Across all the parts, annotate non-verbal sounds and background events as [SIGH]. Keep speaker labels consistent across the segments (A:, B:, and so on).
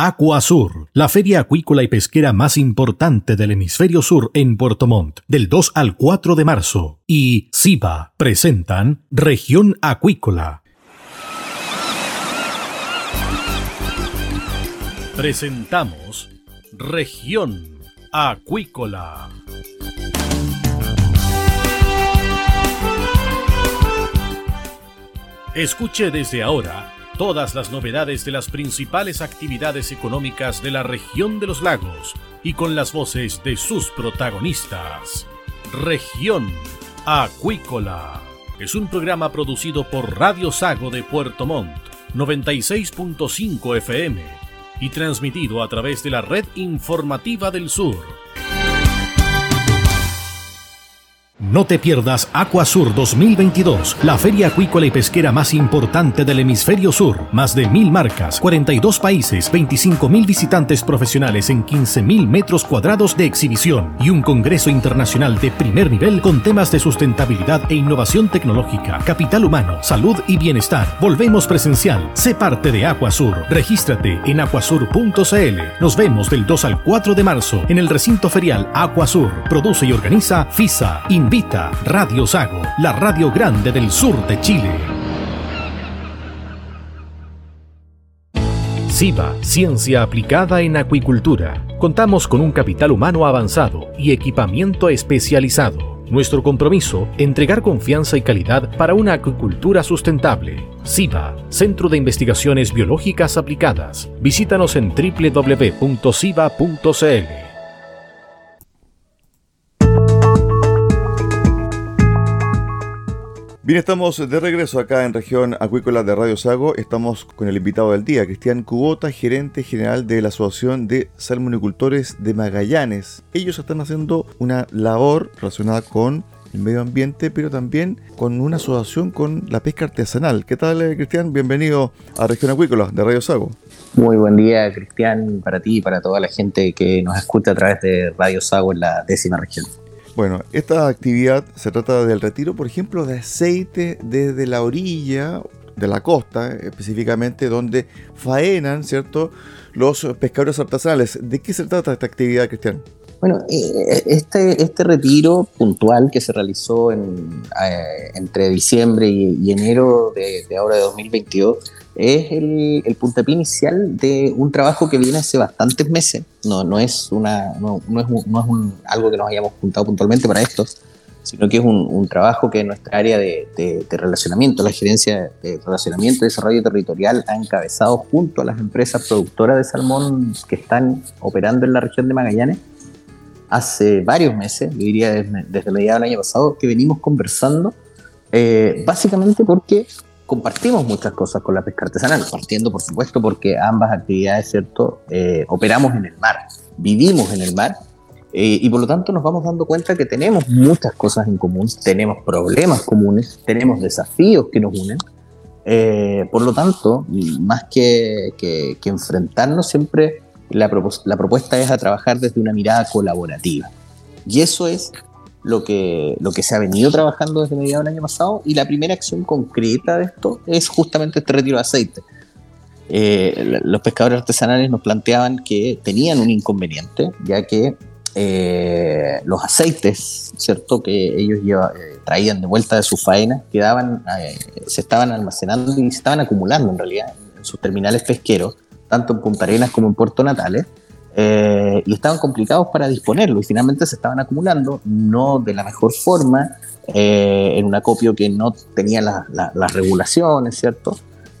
A: Acuasur, la feria acuícola y pesquera más importante del hemisferio sur en Puerto Montt, del 2 al 4 de marzo. Y SIBA presentan Región Acuícola. Presentamos Región Acuícola. Escuche desde ahora todas las novedades de las principales actividades económicas de la región de los lagos y con las voces de sus protagonistas. Región Acuícola es un programa producido por Radio Sago de Puerto Montt, 96.5 FM y transmitido a través de la red informativa del sur No te pierdas Aquasur 2022, la feria acuícola y pesquera más importante del hemisferio sur. Más de mil marcas, 42 países, 25 mil visitantes profesionales en 15 mil metros cuadrados de exhibición y un congreso internacional de primer nivel con temas de sustentabilidad e innovación tecnológica, capital humano, salud y bienestar. Volvemos presencial. Sé parte de Aquasur. Regístrate en aquasur.cl. Nos vemos del 2 al 4 de marzo en el recinto ferial Aquasur. Produce y organiza FISA. Invita Radio Sago, la radio grande del sur de Chile. SIBA, Ciencia Aplicada en Acuicultura. Contamos con un capital humano avanzado y equipamiento especializado. Nuestro compromiso, entregar confianza y calidad para una acuicultura sustentable. SIBA, Centro de Investigaciones Biológicas Aplicadas. Visítanos en www.siba.cl.
B: Bien, estamos de regreso acá en región acuícola de Radio Sago. Estamos con el invitado del día, Cristian Cubota, gerente general de la Asociación de Salmonicultores de Magallanes. Ellos están haciendo una labor relacionada con el medio ambiente, pero también con una asociación con la pesca artesanal. ¿Qué tal, eh, Cristian? Bienvenido a Región Acuícola de Radio Sago.
C: Muy buen día, Cristian, para ti y para toda la gente que nos escucha a través de Radio Sago en la décima región.
B: Bueno, esta actividad se trata del retiro, por ejemplo, de aceite desde la orilla de la costa, específicamente donde faenan, ¿cierto?, los pescadores artesanales. ¿De qué se trata esta actividad, Cristian?
C: Bueno, eh, este, este retiro puntual que se realizó en, eh, entre diciembre y, enero de, de, ahora de 2022 es el, el puntapié inicial de un trabajo que viene hace bastantes meses. No, no es, una, no, no es, no es un, algo que nos hayamos juntado puntualmente para esto, sino que es un, un trabajo que nuestra área de, de, de, relacionamiento, la gerencia de relacionamiento y desarrollo territorial ha encabezado junto a las empresas productoras de salmón que están operando en la región de Magallanes hace varios meses, yo diría desde, desde mediados del año pasado, que venimos conversando, eh, básicamente porque compartimos muchas cosas con la pesca artesanal, partiendo por supuesto porque ambas actividades, ¿cierto?, eh, operamos en el mar, vivimos en el mar, eh, y por lo tanto nos vamos dando cuenta que tenemos muchas cosas en común, tenemos problemas comunes, tenemos desafíos que nos unen, eh, por lo tanto, más que, que, que enfrentarnos siempre, la, la propuesta es a trabajar desde una mirada colaborativa. Y eso es lo que, lo que se ha venido trabajando desde mediados del año pasado y la primera acción concreta de esto es justamente este retiro de aceite. Eh, los pescadores artesanales nos planteaban que tenían un inconveniente, ya que eh, los aceites, ¿cierto? Que ellos lleva, eh, traían de vuelta de su faena, quedaban, eh, se estaban almacenando y se estaban acumulando en realidad en sus terminales pesqueros, tanto en Punta Arenas como en Puerto Natales, eh, y estaban complicados para disponerlo y finalmente se estaban acumulando, no de la mejor forma, eh, en un acopio que no tenía la, la, las regulaciones, ¿cierto?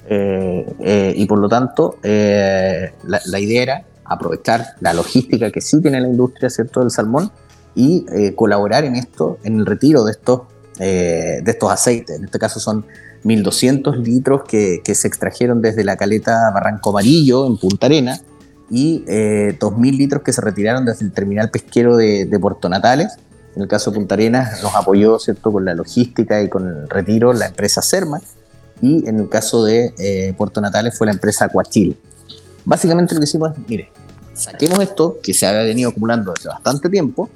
C: Eh, y por lo tanto, la, idea era aprovechar la logística que sí tiene la industria, ¿cierto?, del salmón y colaborar en esto, en el retiro de estos, de estos aceites. En este caso son 1.200 litros que, que se extrajeron desde la caleta Barranco Amarillo en Punta Arena y eh, 2.000 litros que se retiraron desde el terminal pesquero de, Puerto Natales. En el caso de Punta Arenas nos apoyó ¿cierto? con la logística y con el retiro la empresa Cerma y en el caso de eh, Puerto Natales fue la empresa Acuachil. Básicamente lo que hicimos es, mire, saquemos esto que se había venido acumulando desde bastante tiempo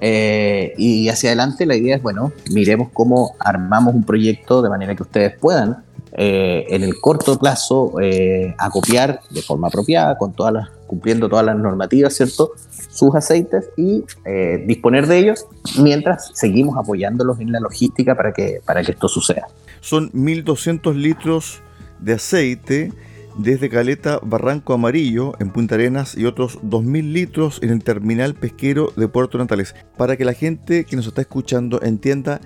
C: eh, y hacia adelante la idea es, bueno, miremos cómo armamos un proyecto de manera que ustedes puedan eh, en el corto plazo eh, acopiar de forma apropiada, con todas las, cumpliendo todas las normativas, ¿cierto? Sus aceites y eh, disponer de ellos mientras seguimos apoyándolos en la logística para que, para que esto suceda.
B: Son 1.200 litros de aceite desde Caleta Barranco Amarillo en Punta Arenas y otros 2.000 litros en el terminal pesquero de Puerto Natales. Para que la gente que nos está escuchando entienda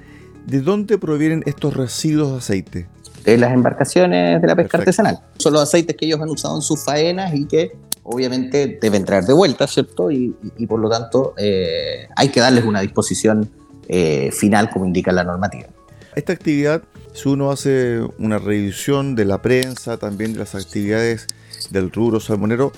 B: de dónde provienen estos residuos de aceite
C: de las embarcaciones de la pesca artesanal. Son los aceites que ellos han usado en sus faenas y que obviamente deben traer de vuelta, ¿cierto? Y, por lo tanto eh, hay que darles una disposición eh, final como indica la normativa.
B: Esta actividad, si uno hace una revisión de la prensa, también de las actividades del rubro salmonero,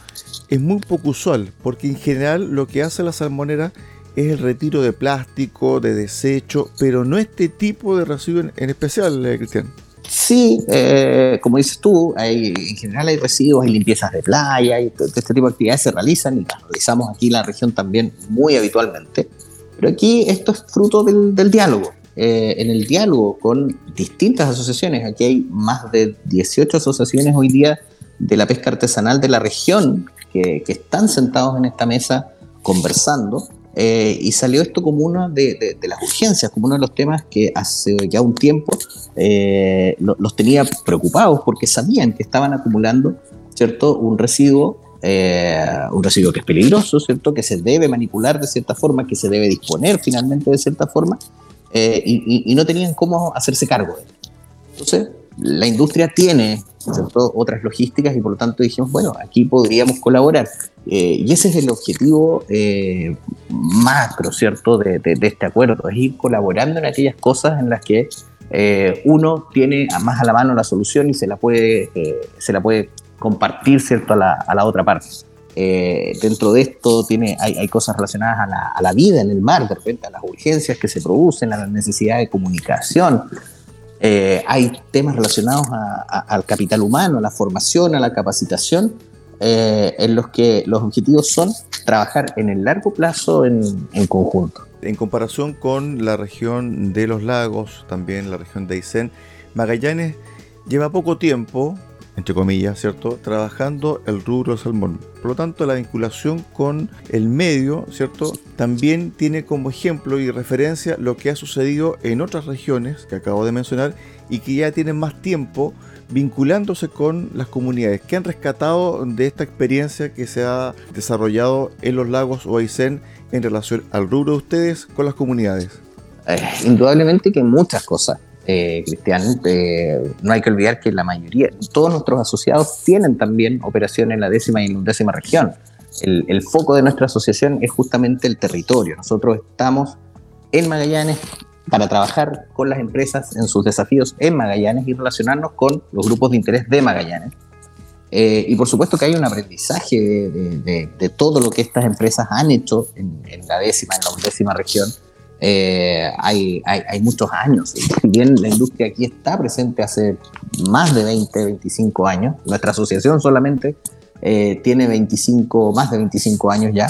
B: es muy poco usual, porque en general lo que hace la salmonera es el retiro de plástico, de desecho, pero no este tipo de residuo en, especial, eh, Cristian.
C: Sí, eh, como dices tú, hay, en general hay residuos, hay limpiezas de playa, y este tipo de actividades se realizan y las realizamos aquí en la región también muy habitualmente. Pero aquí esto es fruto del, diálogo. Eh, en el diálogo con distintas asociaciones, aquí hay más de 18 asociaciones hoy día de la pesca artesanal de la región que, que están sentados en esta mesa conversando eh, y salió esto como una de, las urgencias, como uno de los temas que hace ya un tiempo eh, los tenía preocupados porque sabían que estaban acumulando ¿cierto? un residuo. Eh, un residuo que es peligroso, ¿cierto? que se debe manipular de cierta forma, que se debe disponer finalmente de cierta forma, y, no tenían cómo hacerse cargo de él. Entonces, la industria tiene otras logísticas y por lo tanto dijimos, bueno, aquí podríamos colaborar. Eh, y ese es el objetivo eh, macro, ¿cierto?, de, este acuerdo, es ir colaborando en aquellas cosas en las que eh, uno tiene más a la mano la solución y se la puede, se la puede compartir, ¿cierto?, a la, a la otra parte. dentro de esto tiene, hay, hay cosas relacionadas a la, a la, vida en el mar, de repente a las urgencias que se producen, a la necesidad de comunicación, eh, hay temas relacionados al capital humano, a la formación, a la capacitación, eh, en los que los objetivos son trabajar en el largo plazo en, en, conjunto.
B: En comparación con la región de los lagos, también la región de Aysén, Magallanes lleva poco tiempo entre comillas, ¿cierto? Trabajando el rubro salmón. Por lo tanto, la vinculación con el medio, ¿cierto? También tiene como ejemplo y referencia lo que ha sucedido en otras regiones que acabo de mencionar y que ya tienen más tiempo vinculándose con las comunidades que han rescatado de esta experiencia que se ha desarrollado en los lagos o en relación al rubro de ustedes con las comunidades.
C: Eh, indudablemente que muchas cosas eh, Cristian, eh, no hay que olvidar que la mayoría, todos nuestros asociados tienen también operación en la décima y en la undécima región. El, foco de nuestra asociación es justamente el territorio. Nosotros estamos en Magallanes para trabajar con las empresas en sus desafíos en Magallanes y relacionarnos con los grupos de interés de Magallanes. Eh, y por supuesto que hay un aprendizaje de, todo lo que estas empresas han hecho en, en la décima, en la undécima región, eh, hay, hay, muchos años. [LAUGHS] También la industria aquí está presente hace más de 20, 25 años. Nuestra asociación solamente eh, tiene 25, más de 25 años ya.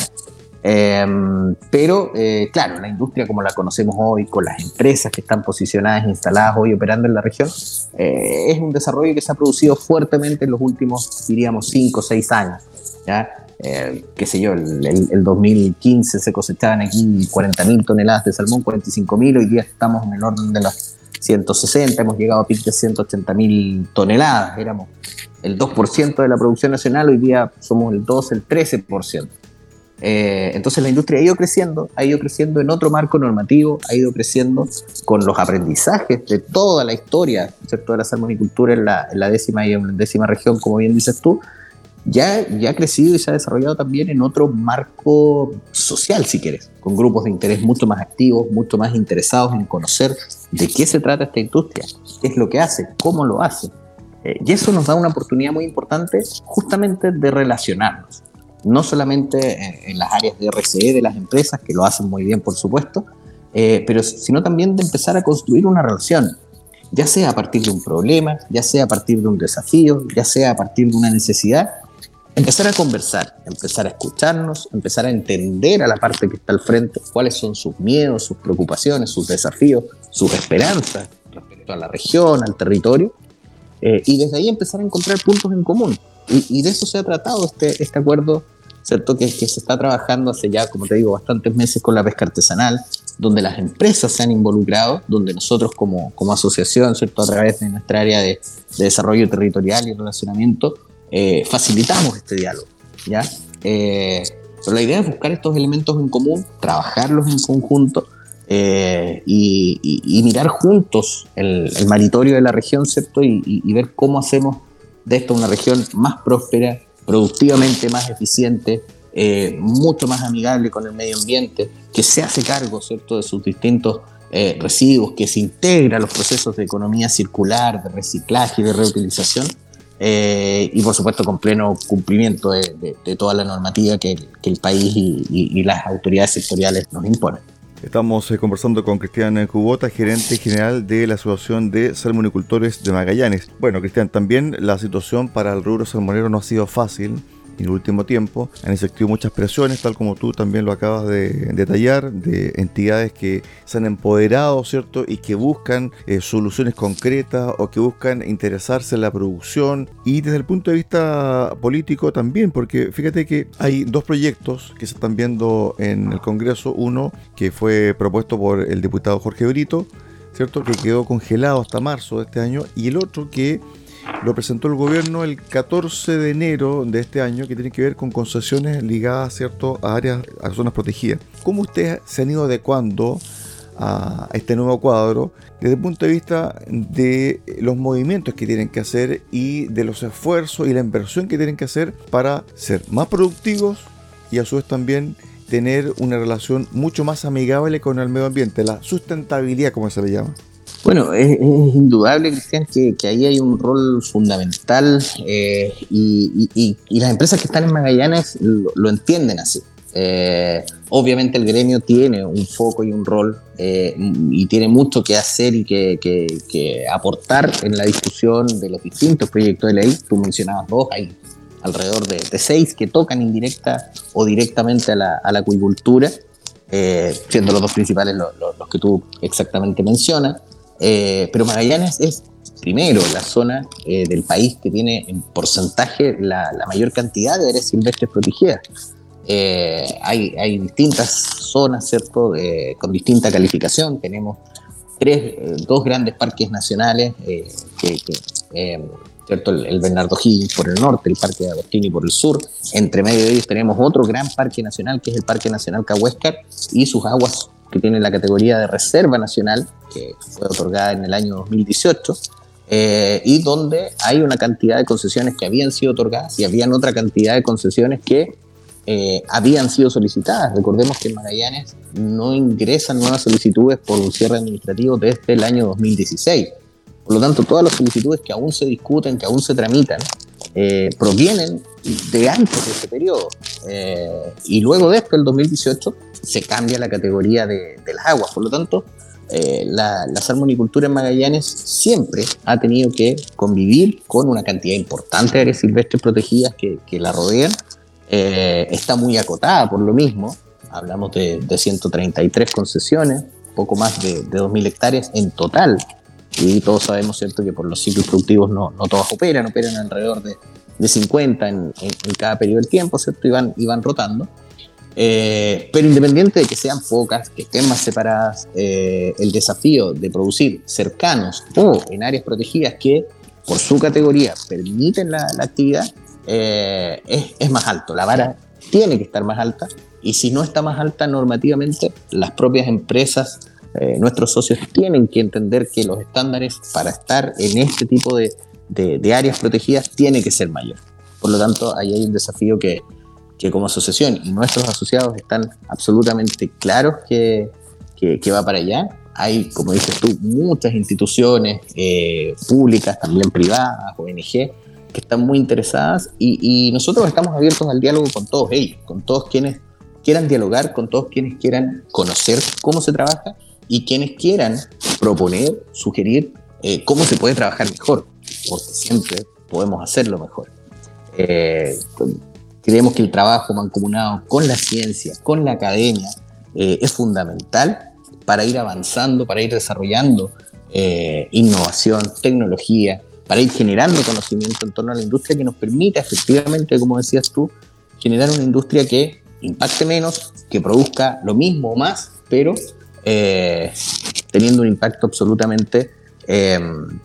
C: Em, pero eh, claro, la industria como la conocemos hoy, con las empresas que están posicionadas, instaladas hoy operando en la región, es un desarrollo que se ha producido fuertemente en los últimos, diríamos, 5 o 6 años. ¿ya? Eh, qué sé yo, el, 2015 se cosechaban aquí 40.000 toneladas de salmón, 45.000, hoy día estamos en el orden de las 160, hemos llegado a pic de 180.000 toneladas, éramos el 2% de la producción nacional, hoy día somos el 2, el 13%. Eh, entonces la industria ha ido creciendo, ha ido creciendo en otro marco normativo, ha ido creciendo con los aprendizajes de toda la historia ¿cierto? de la salmonicultura en la, en la décima y en la décima región, como bien dices tú, ya, ya ha crecido y se ha desarrollado también en otro marco social, si quieres, con grupos de interés mucho más activos, mucho más interesados en conocer de qué se trata esta industria, qué es lo que hace, cómo lo hace. Eh, y eso nos da una oportunidad muy importante justamente de relacionarnos, no solamente en, las áreas de RCE de las empresas, que lo hacen muy bien, por supuesto, eh, pero sino también de empezar a construir una relación, ya sea a partir de un problema, ya sea a partir de un desafío, ya sea a partir de una necesidad, empezar a conversar, empezar a escucharnos, empezar a entender a la parte que está al frente cuáles son sus miedos, sus preocupaciones, sus desafíos, sus esperanzas respecto a la región, al territorio, y desde ahí empezar a encontrar puntos en común. Y, de eso se ha tratado este, este acuerdo, ¿cierto? Que, que, se está trabajando hace ya, como te digo, bastantes meses con la pesca artesanal, donde las empresas se han involucrado, donde nosotros como, como asociación, ¿cierto? A través de nuestra área de, de desarrollo territorial y relacionamiento, eh, facilitamos este diálogo, ¿ya? Eh, pero la idea es buscar estos elementos en común, trabajarlos en conjunto eh, y, mirar juntos el, el, maritorio de la región, ¿cierto? Y, y, ver cómo hacemos de esto una región más próspera, productivamente más eficiente, mucho más amigable con el medio ambiente, que se hace cargo, ¿cierto?, de sus distintos residuos, que se integra a los procesos de economía circular, de reciclaje y de reutilización eh, y por supuesto con pleno cumplimiento de, toda la normativa que, el país y, las autoridades sectoriales nos imponen.
B: Estamos eh, conversando con Cristian Cubota, gerente general de la Asociación de Salmonicultores de Magallanes. Bueno, Cristian, también la situación para el rubro salmonero no ha sido fácil en el último tiempo. Han existido muchas presiones, tal como tú también lo acabas de detallar, de entidades que se han empoderado, ¿cierto? Y que buscan eh, soluciones concretas o que buscan interesarse en la producción. Y desde el punto de vista político también, porque fíjate que hay dos proyectos que se están viendo en el Congreso. Uno que fue propuesto por el diputado Jorge Brito, ¿cierto? Que quedó congelado hasta marzo de este año. Y el otro que lo presentó el gobierno el 14 de enero de este año, que tiene que ver con concesiones ligadas ¿cierto? a áreas, a zonas protegidas. ¿Cómo ustedes se han ido adecuando a este nuevo cuadro desde el punto de vista de los movimientos que tienen que hacer y de los esfuerzos y la inversión que tienen que hacer para ser más productivos y a su vez también tener una relación mucho más amigable con el medio ambiente, la sustentabilidad como se le llama?
C: Bueno, es, indudable, Cristian, que, ahí hay un rol fundamental eh, y, las empresas que están en Magallanes lo, entienden así. Eh, obviamente el gremio tiene un foco y un rol eh, y tiene mucho que hacer y que, aportar en la discusión de los distintos proyectos de ley. Tú mencionabas dos, hay alrededor de, seis que tocan indirecta o directamente a la, acuicultura, siendo los dos principales los que tú exactamente mencionas. Eh, pero Magallanes es primero la zona eh, del país que tiene en porcentaje la, mayor cantidad de áreas silvestres protegidas. Eh, hay, hay, distintas zonas, ¿cierto?, con distinta calificación. Tenemos tres, dos grandes parques nacionales, que, ¿cierto? El, Bernardo Higgins por el norte, el Parque de Agostini por el sur. Entre medio de ellos tenemos otro gran parque nacional, que es el Parque Nacional Cahuéscar, y sus aguas que tiene la categoría de Reserva Nacional, que fue otorgada en el año 2018, eh, y donde hay una cantidad de concesiones que habían sido otorgadas y habían otra cantidad de concesiones que eh, habían sido solicitadas. Recordemos que en Magallanes no ingresan nuevas solicitudes por un cierre administrativo desde el año 2016. Por lo tanto, todas las solicitudes que aún se discuten, que aún se tramitan, eh, provienen de antes de ese periodo. y luego de esto, el 2018, se cambia la categoría de, las aguas. Por lo tanto, eh, la, salmonicultura en Magallanes siempre ha tenido que convivir con una cantidad importante de áreas silvestres protegidas que, la rodean. Eh, está muy acotada por lo mismo. Hablamos de, 133 concesiones, poco más de, de 2.000 hectáreas en total. Y todos sabemos, ¿cierto?, que por los ciclos productivos no, no todas operan, operan alrededor de, 50 en, en, cada periodo del tiempo, ¿cierto? Y van, rotando. Eh, pero independiente de que sean pocas, que estén más separadas, eh, el desafío de producir cercanos o en áreas protegidas que por su categoría permiten la, actividad eh, es, más alto. La vara tiene que estar más alta y si no está más alta normativamente, las propias empresas, nuestros socios tienen que entender que los estándares para estar en este tipo de, de áreas protegidas tiene que ser mayor. Por lo tanto, ahí hay un desafío que, que como asociación y nuestros asociados están absolutamente claros que, que, va para allá. Hay, como dices tú, muchas instituciones eh, públicas, también privadas, ONG, que están muy interesadas y, y, nosotros estamos abiertos al diálogo con todos ellos, con todos quienes quieran dialogar, con todos quienes quieran conocer cómo se trabaja y quienes quieran proponer, sugerir eh, cómo se puede trabajar mejor, porque siempre podemos hacerlo mejor. Eh, Creemos que el trabajo mancomunado con la ciencia, con la academia, eh, es fundamental para ir avanzando, para ir desarrollando eh, innovación, tecnología, para ir generando conocimiento en torno a la industria que nos permita efectivamente, como decías tú, generar una industria que impacte menos, que produzca lo mismo o más, pero eh, teniendo un impacto absolutamente em,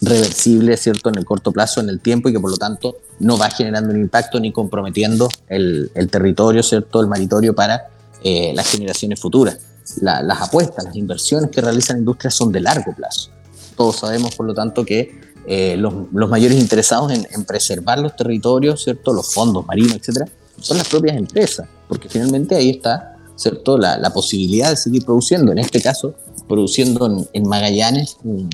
C: reversible, ¿cierto?, en el corto plazo, en el tiempo, y que por lo tanto no va generando un impacto ni comprometiendo el, territorio, ¿cierto?, el maritorio para eh, las generaciones futuras. las apuestas, las inversiones que realizan industrias son de largo plazo. Todos sabemos, por lo tanto, que eh, los, mayores interesados en, en, preservar los territorios, ¿cierto?, los fondos marinos, etcétera, son las propias empresas, porque finalmente ahí está ¿cierto? La, posibilidad de seguir produciendo, en este caso, produciendo en, Magallanes un,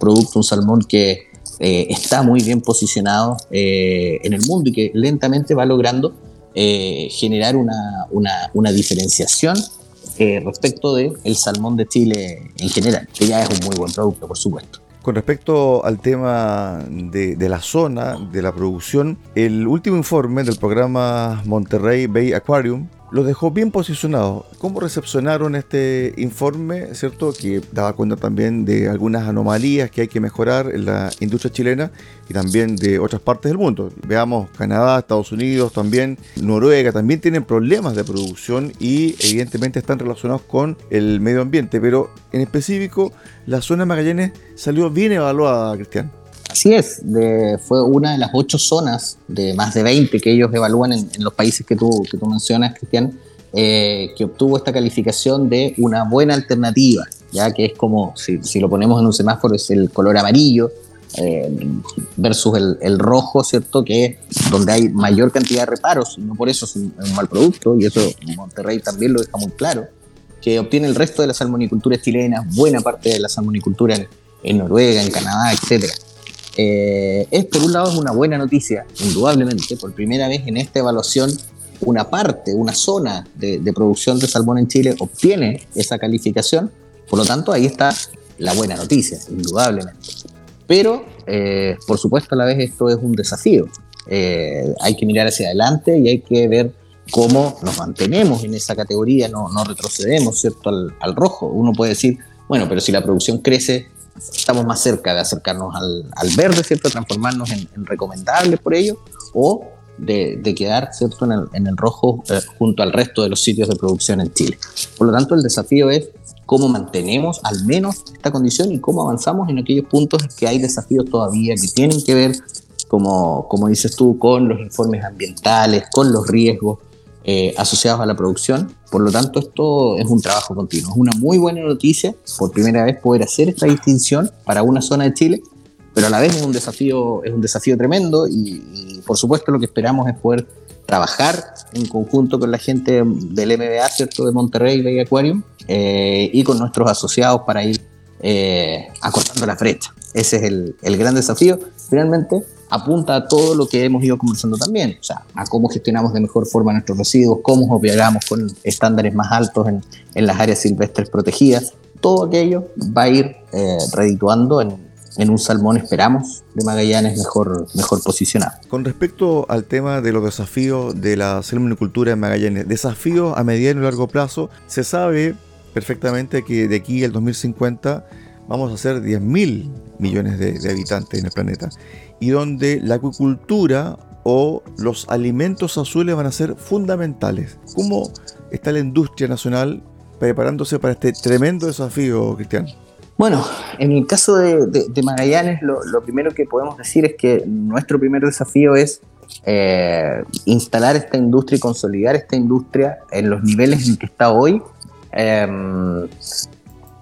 C: producto, un salmón que eh, está muy bien posicionado eh, en el mundo y que lentamente va logrando eh, generar una, una, diferenciación respecto del el salmón de Chile en general, que ya es un muy buen producto, por supuesto.
B: Con respecto al tema de, de, la zona, de la producción, el último informe del programa Monterrey Bay Aquarium los dejó bien posicionados. ¿Cómo recepcionaron este informe, cierto? Que daba cuenta también de algunas anomalías que hay que mejorar en la industria chilena y también de otras partes del mundo. Veamos, Canadá, Estados Unidos, también Noruega, también tienen problemas de producción y evidentemente están relacionados con el medio ambiente, pero en específico la zona de Magallanes salió bien evaluada, Cristian.
C: Así es, fue una de las ocho zonas de más de 20 que ellos evalúan en, los países que tú, que tú mencionas, Cristian, eh, que obtuvo esta calificación de una buena alternativa, ya que es como, si, lo ponemos en un semáforo, es el color amarillo eh, versus el, rojo, ¿cierto? Que es donde hay mayor cantidad de reparos, no por eso es un, mal producto, y eso Monterrey también lo deja muy claro, que obtiene el resto de la salmonicultura chilena, buena parte de la salmonicultura en, en Noruega, en Canadá, etcétera. Eh, es por un lado es una buena noticia, indudablemente, por primera vez en esta evaluación una parte, una zona de, producción de salmón en Chile obtiene esa calificación, por lo tanto ahí está la buena noticia, indudablemente. Pero, eh, por supuesto, a la vez esto es un desafío. Eh, hay que mirar hacia adelante y hay que ver cómo nos mantenemos en esa categoría, no, retrocedemos, ¿cierto?, al rojo. Uno puede decir, bueno, pero si la producción crece estamos más cerca de acercarnos al, verde, ¿cierto? Transformarnos en, recomendables por ello, o de, quedar, ¿cierto?, en el, rojo eh, junto al resto de los sitios de producción en Chile. Por lo tanto, el desafío es cómo mantenemos al menos esta condición y cómo avanzamos en aquellos puntos que hay desafíos todavía que tienen que ver, como, como dices tú, con los informes ambientales, con los riesgos, eh, asociados a la producción. Por lo tanto, esto es un trabajo continuo. Es una muy buena noticia por primera vez poder hacer esta distinción para una zona de Chile, pero a la vez es un desafío, es un desafío tremendo y, por supuesto lo que esperamos es poder trabajar en conjunto con la gente del MBA, ¿cierto? De Monterrey Bay Aquarium eh, y con nuestros asociados para ir eh, acortando la brecha. Ese es el, el gran desafío. Finalmente, apunta a todo lo que hemos ido conversando también, o sea, a cómo gestionamos de mejor forma nuestros residuos, cómo operamos con estándares más altos en, en, las áreas silvestres protegidas. Todo aquello va a ir eh, redituando en, en, un salmón, esperamos, de Magallanes mejor, mejor posicionado.
B: Con respecto al tema de los desafíos de la salmonicultura en Magallanes, desafíos a mediano y largo plazo, se sabe perfectamente que de aquí al 2050 vamos a ser 10.000 millones de, de habitantes en el planeta y donde la acuicultura o los alimentos azules van a ser fundamentales. ¿Cómo está la industria nacional preparándose para este tremendo desafío, Cristian?
C: Bueno, en el caso de, Magallanes, lo, primero que podemos decir es que nuestro primer desafío es eh, instalar esta industria y consolidar esta industria en los niveles en que está hoy, em,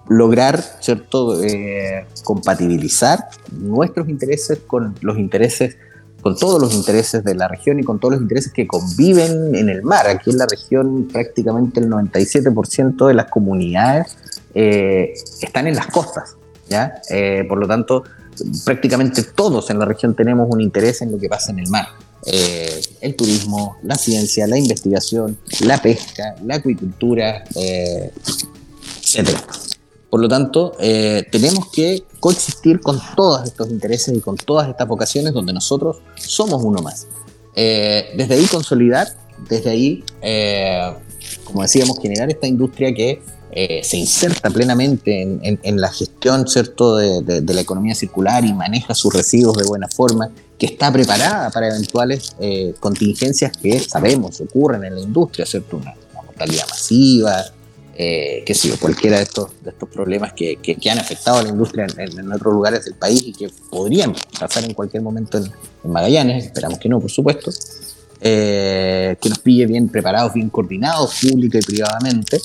C: lograr, ¿cierto?, eh, compatibilizar nuestros intereses con los intereses, con todos los intereses de la región y con todos los intereses que conviven en el mar. Aquí en la región prácticamente el 97% de las comunidades eh, están en las costas, ¿ya? Eh, por lo tanto, prácticamente todos en la región tenemos un interés en lo que pasa en el mar. el turismo, la ciencia, la investigación, la pesca, la acuicultura, etcétera. Por lo tanto, eh, tenemos que coexistir con todos estos intereses y con todas estas vocaciones donde nosotros somos uno más. Eh, desde ahí consolidar, desde ahí, eh, como decíamos, generar esta industria que eh, se inserta plenamente en, la gestión ¿cierto? De, la economía circular y maneja sus residuos de buena forma, que está preparada para eventuales eh, contingencias que sabemos ocurren en la industria, ¿cierto? Una, mortalidad masiva, eh, qué sé yo, cualquiera de estos, de estos problemas que, que, han afectado a la industria en, otros lugares del país y que podrían pasar en cualquier momento en, Magallanes, esperamos que no, por supuesto, que nos pille bien preparados, bien coordinados, pública y privadamente,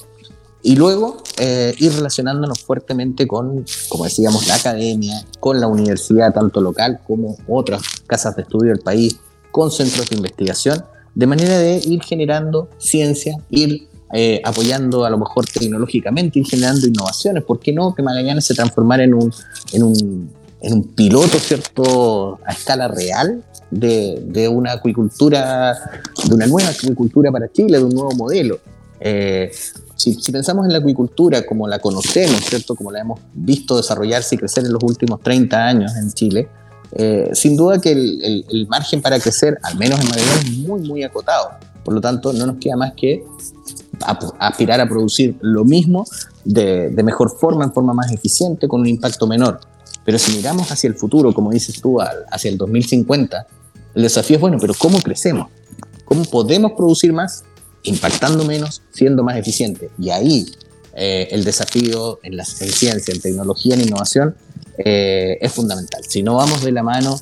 C: y luego eh, ir relacionándonos fuertemente con, como decíamos, la academia, con la universidad, tanto local como otras casas de estudio del país, con centros de investigación, de manera de ir generando ciencia, ir eh, apoyando a lo mejor tecnológicamente, ir generando innovaciones. ¿Por qué no que Magallanes se transformara en un, en un, en un piloto, ¿cierto?, a escala real de, de, una acuicultura, de una nueva acuicultura para Chile, de un nuevo modelo. Eh, si, pensamos en la acuicultura como la conocemos, ¿cierto? Como la hemos visto desarrollarse y crecer en los últimos 30 años en Chile, eh, sin duda que el, margen para crecer, al menos en Magallanes, es muy, muy acotado. Por lo tanto, no nos queda más que aspirar a producir lo mismo de, mejor forma, en forma más eficiente, con un impacto menor. Pero si miramos hacia el futuro, como dices tú, hacia el 2050, el desafío es, bueno, pero ¿cómo crecemos? ¿Cómo podemos producir más impactando menos, siendo más eficiente. Y ahí eh, el desafío en, la, ciencia, en tecnología, en innovación eh, es fundamental. Si no vamos de la mano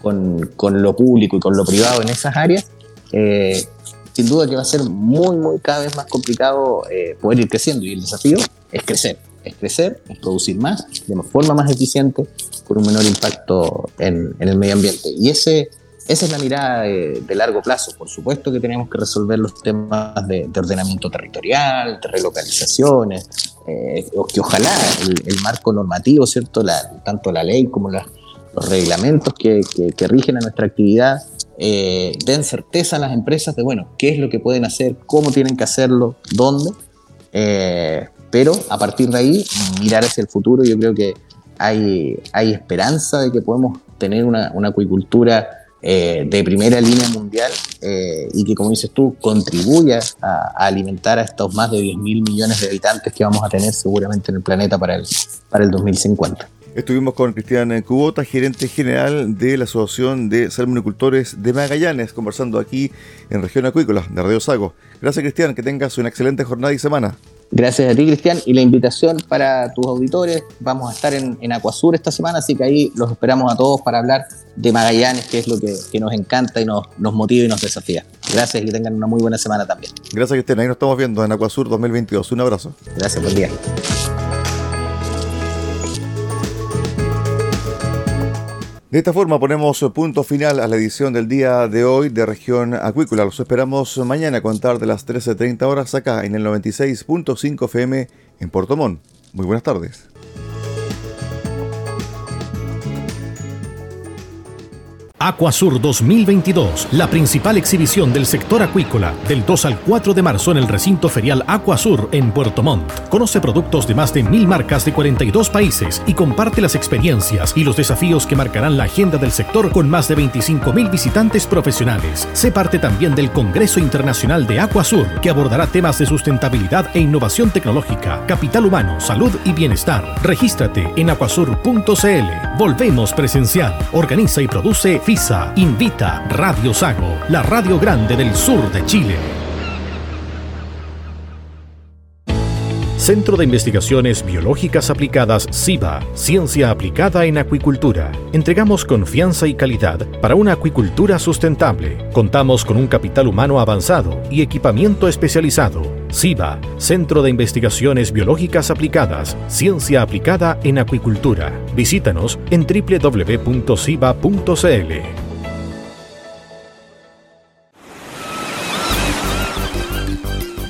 C: con, con, lo público y con lo privado en esas áreas, eh, sin duda que va a ser muy, muy cada vez más complicado poder ir creciendo. Y el desafío es crecer, es crecer, es producir más, de forma más eficiente, con un menor impacto en, en el medio ambiente. Y ese esa es la mirada de, largo plazo. Por supuesto que tenemos que resolver los temas de, ordenamiento territorial, de relocalizaciones, eh, que ojalá el, marco normativo, ¿cierto? tanto la ley como los reglamentos que, rigen a nuestra actividad eh, den certeza a las empresas de, bueno, qué es lo que pueden hacer, cómo tienen que hacerlo, dónde. Eh, pero a partir de ahí, mirar hacia el futuro, yo creo que hay, hay esperanza de que podemos tener una, una acuicultura eh, de primera línea mundial y que, como dices tú, contribuya a, alimentar a estos más de 10 mil millones de habitantes que vamos a tener seguramente en el planeta para el, para el 2050.
B: Estuvimos con Cristian Cubota, gerente general de la Asociación de Salmonicultores de Magallanes, conversando aquí en Región Acuícola de Radio Sago. Gracias, Cristian, que tengas una excelente jornada y semana.
C: Gracias a ti, Cristian, y la invitación para tus auditores. Vamos a estar en, en Acuasur esta semana, así que ahí los esperamos a todos para hablar de Magallanes, que es lo que, nos encanta y nos, nos, motiva y nos desafía. Gracias y que tengan una muy buena semana también.
B: Gracias, Cristian. Ahí nos estamos viendo en Acuasur 2022. Un abrazo.
C: Gracias, buen día.
B: De esta forma ponemos punto final a la edición del día de hoy de Región Acuícola. Los esperamos mañana a contar de las 13.30 horas acá en el 96.5 FM en Puerto Montt. Muy buenas tardes.
A: Acuasur 2022, la principal exhibición del sector acuícola, del 2 al 4 de marzo en el recinto ferial Acuasur en Puerto Montt. Conoce productos de más de mil marcas de 42 países y comparte las experiencias y los desafíos que marcarán la agenda del sector con más de 25 mil visitantes profesionales. Sé parte también del Congreso Internacional de Acuasur, que abordará temas de sustentabilidad e innovación tecnológica, capital humano, salud y bienestar. Regístrate en acuasur.cl. Volvemos presencial. Organiza y produce invita Radio Sago, la radio grande del sur de Chile. Centro de Investigaciones Biológicas Aplicadas CIBA, Ciencia Aplicada en Acuicultura. Entregamos confianza y calidad para una acuicultura sustentable. Contamos con un capital humano avanzado y equipamiento especializado. CIBA, Centro de Investigaciones Biológicas Aplicadas, Ciencia Aplicada en Acuicultura. Visítanos en www.ciba.cl.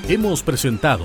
A: Hemos presentado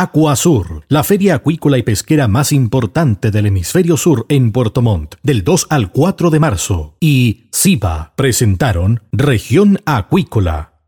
A: Aquasur, la feria acuícola y pesquera más importante del hemisferio sur en Puerto Montt, del 2 al 4 de marzo, y SIPA presentaron Región Acuícola.